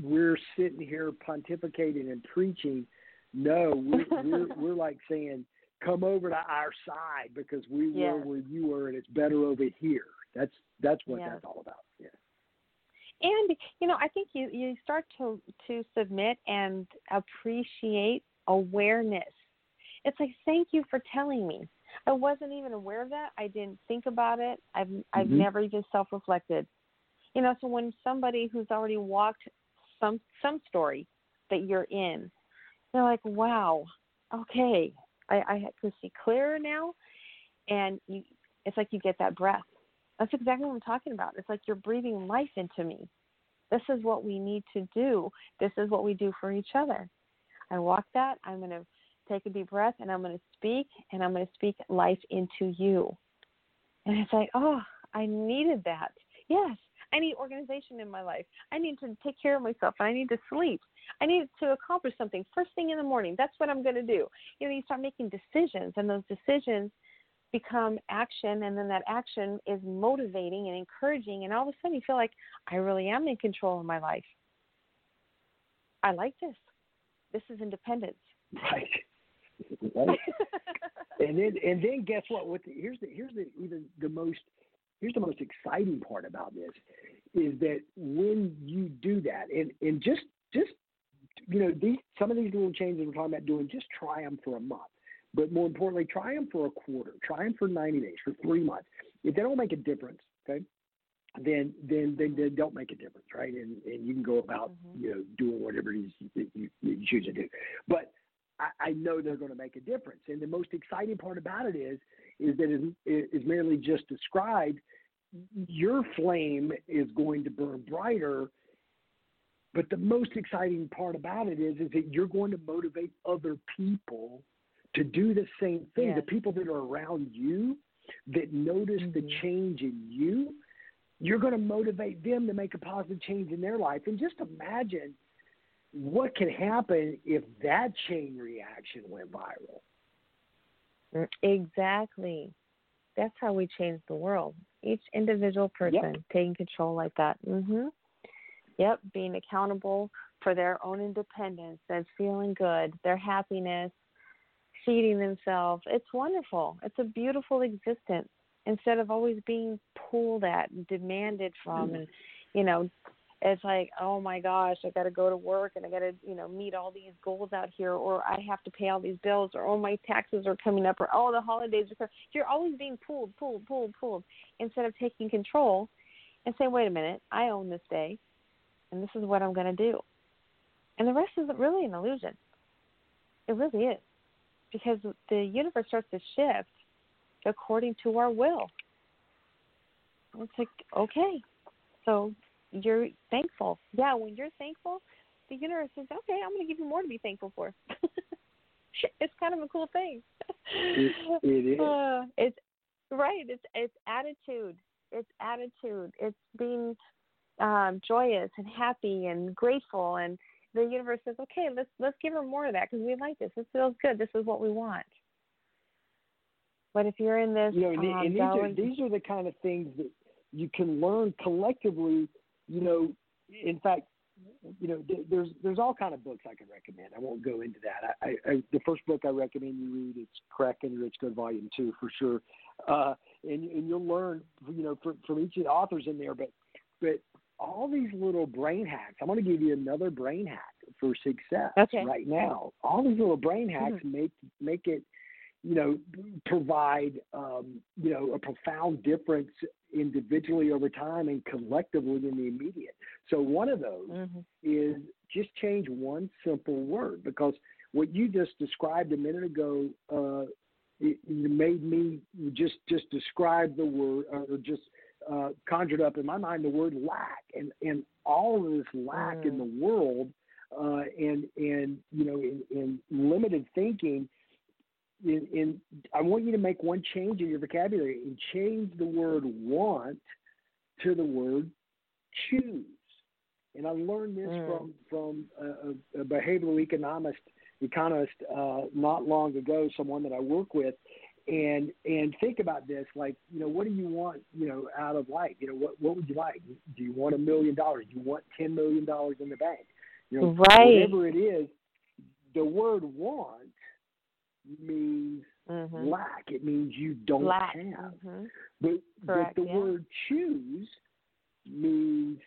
we're sitting here pontificating and preaching. No, we're [LAUGHS] we're, we're like saying, come over to our side because we yes. were where you were, and it's better over here. That's that's what yes. that's all about. And you know, I think you you start to to submit and appreciate awareness. It's like thank you for telling me. I wasn't even aware of that. I didn't think about it. I've I've mm-hmm. never even self reflected. You know, so when somebody who's already walked some some story that you're in, they're like, Wow, okay, I, I can see clearer now and you it's like you get that breath. That's exactly what I'm talking about. It's like you're breathing life into me. This is what we need to do. This is what we do for each other. I walk that. I'm going to take a deep breath and I'm going to speak and I'm going to speak life into you. And it's like, oh, I needed that. Yes, I need organization in my life. I need to take care of myself. I need to sleep. I need to accomplish something first thing in the morning. That's what I'm going to do. You know, you start making decisions, and those decisions become action, and then that action is motivating and encouraging, and all of a sudden you feel like I really am in control of my life. I like this. This is independence. Right. [LAUGHS] right. and then and then guess what? With the, here's the here's the even the most here's the most exciting part about this is that when you do that and and just just you know these some of these little changes we're talking about doing just try them for a month but more importantly try them for a quarter try them for 90 days for three months. If they don't make a difference okay then then then they don't make a difference right? And and you can go about mm-hmm. you know doing whatever it is that you, you choose to do. But I, I know they're going to make a difference. And the most exciting part about it is is that it is merely just described your flame is going to burn brighter. But the most exciting part about it is is that you're going to motivate other people to do the same thing. Yes. The people that are around you that notice mm-hmm. the change in you, you're going to motivate them to make a positive change in their life. And just imagine what can happen if that chain reaction went viral. Mm, exactly. That's how we change the world. Each individual person yep. taking control like that. Mhm. Yep, being accountable for their own independence, and feeling good, their happiness, feeding themselves. It's wonderful. It's a beautiful existence instead of always being pulled at and demanded from mm-hmm. and you know it's like oh my gosh i got to go to work and i got to you know meet all these goals out here or i have to pay all these bills or oh my taxes are coming up or oh the holidays are coming. You're always being pulled pulled pulled pulled instead of taking control and saying wait a minute i own this day and this is what i'm going to do. And the rest is really an illusion. It really is because the universe starts to shift according to our will. It's like, okay, so you're thankful. Yeah, when you're thankful, the universe says, okay, I'm going to give you more to be thankful for. [LAUGHS] it's kind of a cool thing. It, it is. [LAUGHS] Uh, it's right. It's it's attitude. It's attitude. It's being um, joyous and happy and grateful and the universe says, okay, let's let's give her more of that because we like this. This feels good. This is what we want. But if you're in this, you know, and, um, and these are these are the kind of things that you can learn collectively. You know, in fact, you know, there's there's all kind of books I can recommend. I won't go into that. I, I, the first book I recommend you read is Crack the Rich Code Volume Two for sure, uh, and and you'll learn you know from, from each of the authors in there. But but all these little brain hacks. I'm going to give you another brain hack for success okay. right now. All these little brain hacks mm-hmm. make make it, you know, provide um, you know a profound difference individually over time and collectively in the immediate. So one of those mm-hmm. is just change one simple word because what you just described a minute ago. Uh, it, it made me just just describe the word or just uh, conjured up in my mind the word lack and and all of this lack mm. in the world uh, and and you know in, in limited thinking in, in, I want you to make one change in your vocabulary and change the word want to the word choose. and I learned this mm. from from a, a behavioral economist economist uh, not long ago, someone that I work with, and and think about this like you know what do you want you know out of life you know what what would you like do you want a million dollars do you want ten million dollars in the bank you know right. whatever it is the word want means mm-hmm. lack it means you don't lack. have mm-hmm. but, Correct, but the yeah. word choose means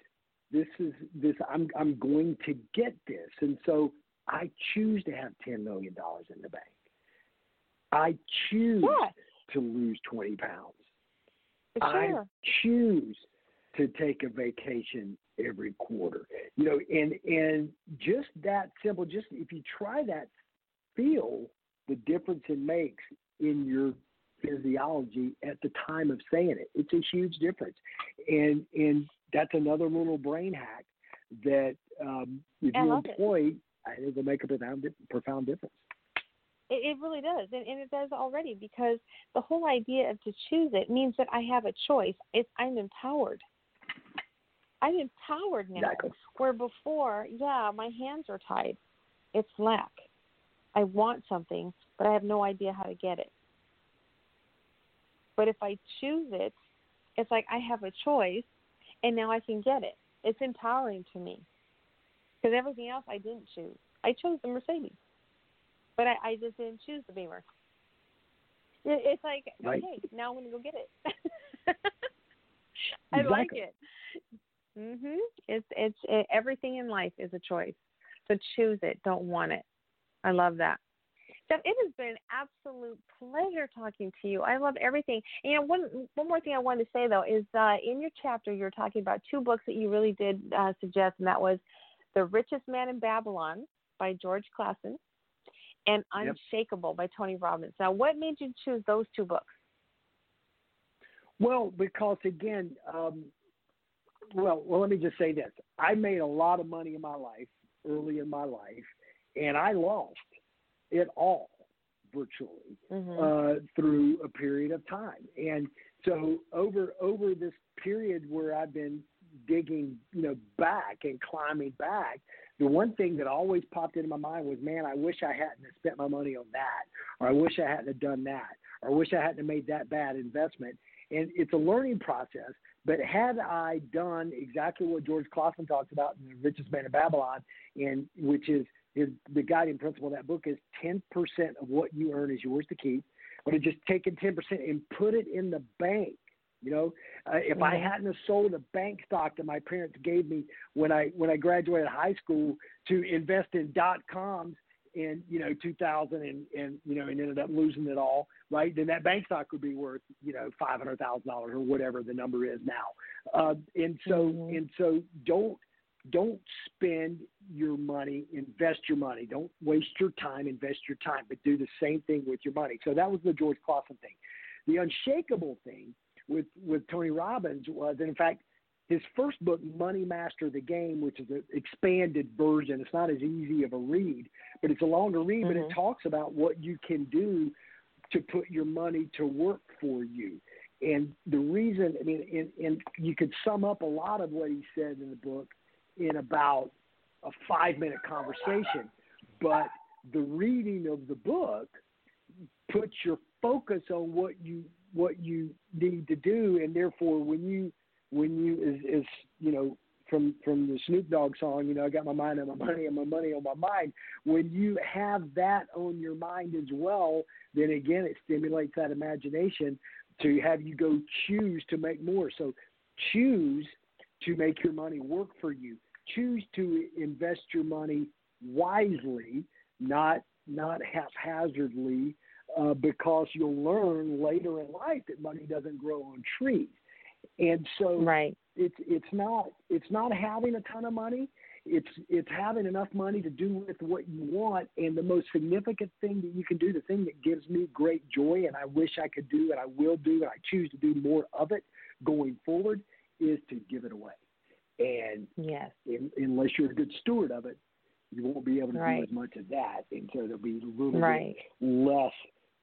this is this i'm i'm going to get this and so i choose to have ten million dollars in the bank I choose yeah. to lose 20 pounds. I choose to take a vacation every quarter. You know, and and just that simple, just if you try that, feel the difference it makes in your physiology at the time of saying it. It's a huge difference. And and that's another little brain hack that um, if I you employ, it. I think will make a profound profound difference. It, it really does, and, and it does already because the whole idea of to choose it means that I have a choice. It's I'm empowered. I'm empowered now. Exactly. Where before, yeah, my hands are tied. It's lack. I want something, but I have no idea how to get it. But if I choose it, it's like I have a choice, and now I can get it. It's empowering to me because everything else I didn't choose. I chose the Mercedes but I, I just didn't choose the Beamer. It, it's like right. okay, now I'm gonna go get it. [LAUGHS] I exactly. like it. Mhm. It's it's it, everything in life is a choice. So choose it. Don't want it. I love that. Jeff, it has been an absolute pleasure talking to you. I love everything. And, you know, one one more thing I wanted to say though is uh, in your chapter you're talking about two books that you really did uh, suggest, and that was The Richest Man in Babylon by George Clason and Unshakable yep. by Tony Robbins. Now, what made you choose those two books? Well, because again, um, well, well, let me just say this: I made a lot of money in my life early in my life, and I lost it all virtually mm-hmm. uh, through a period of time. And so over over this period where I've been digging, you know, back and climbing back, the one thing that always popped into my mind was, man, I wish I hadn't spent my money on that, or I wish I hadn't done that, or I wish I hadn't made that bad investment. And it's a learning process. But had I done exactly what George Clason talks about in The Richest Man in Babylon, and which is his, the guiding principle of that book is 10% of what you earn is yours to keep. But have just taken 10% and put it in the bank you know, uh, if I hadn't sold a bank stock that my parents gave me when I when I graduated high school to invest in dot coms in you know 2000 and and you know and ended up losing it all, right? Then that bank stock would be worth you know five hundred thousand dollars or whatever the number is now. Uh, and so mm-hmm. and so don't don't spend your money, invest your money. Don't waste your time, invest your time, but do the same thing with your money. So that was the George Clason thing. The unshakable thing with with Tony Robbins was, in fact, his first book, Money Master the Game, which is an expanded version. It's not as easy of a read, but it's a longer read. Mm-hmm. But it mm-hmm. talks about what you can do to put your money to work for you. And the reason, I mean, and, and you could sum up a lot of what he said in the book in about a five minute conversation. But the reading of the book puts your focus on what you what you need to do, and therefore when you when you is, is you know from from the Snoop Dogg song, you know, I got my mind on my money and my money on my mind. When you have that on your mind as well, then again it stimulates that imagination to have you go choose to make more. So choose to make your money work for you. Choose to invest your money wisely, not not haphazardly, uh, because you'll learn later in life that money doesn't grow on trees. And so right. it's it's not it's not having a ton of money. It's it's having enough money to do with what you want. And the most significant thing that you can do, the thing that gives me great joy, and I wish I could do, and I will do, and I choose to do more of it going forward, is to give it away. And yes, in, unless you're a good steward of it, you won't be able to right. do as much of that, and so there'll be a little right. bit less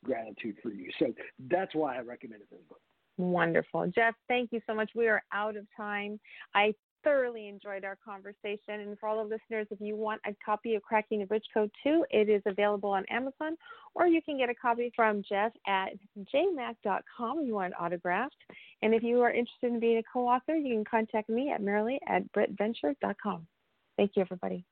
gratitude for you. So that's why I recommended this book. Wonderful. Jeff, thank you so much. We are out of time. I thoroughly enjoyed our conversation. And for all the listeners, if you want a copy of Cracking the Rich Code 2, it is available on Amazon, or you can get a copy from Jeff at jmac.com if you want it autographed. And if you are interested in being a co author, you can contact me at Merrilee at brittventure.com. Thank you, everybody.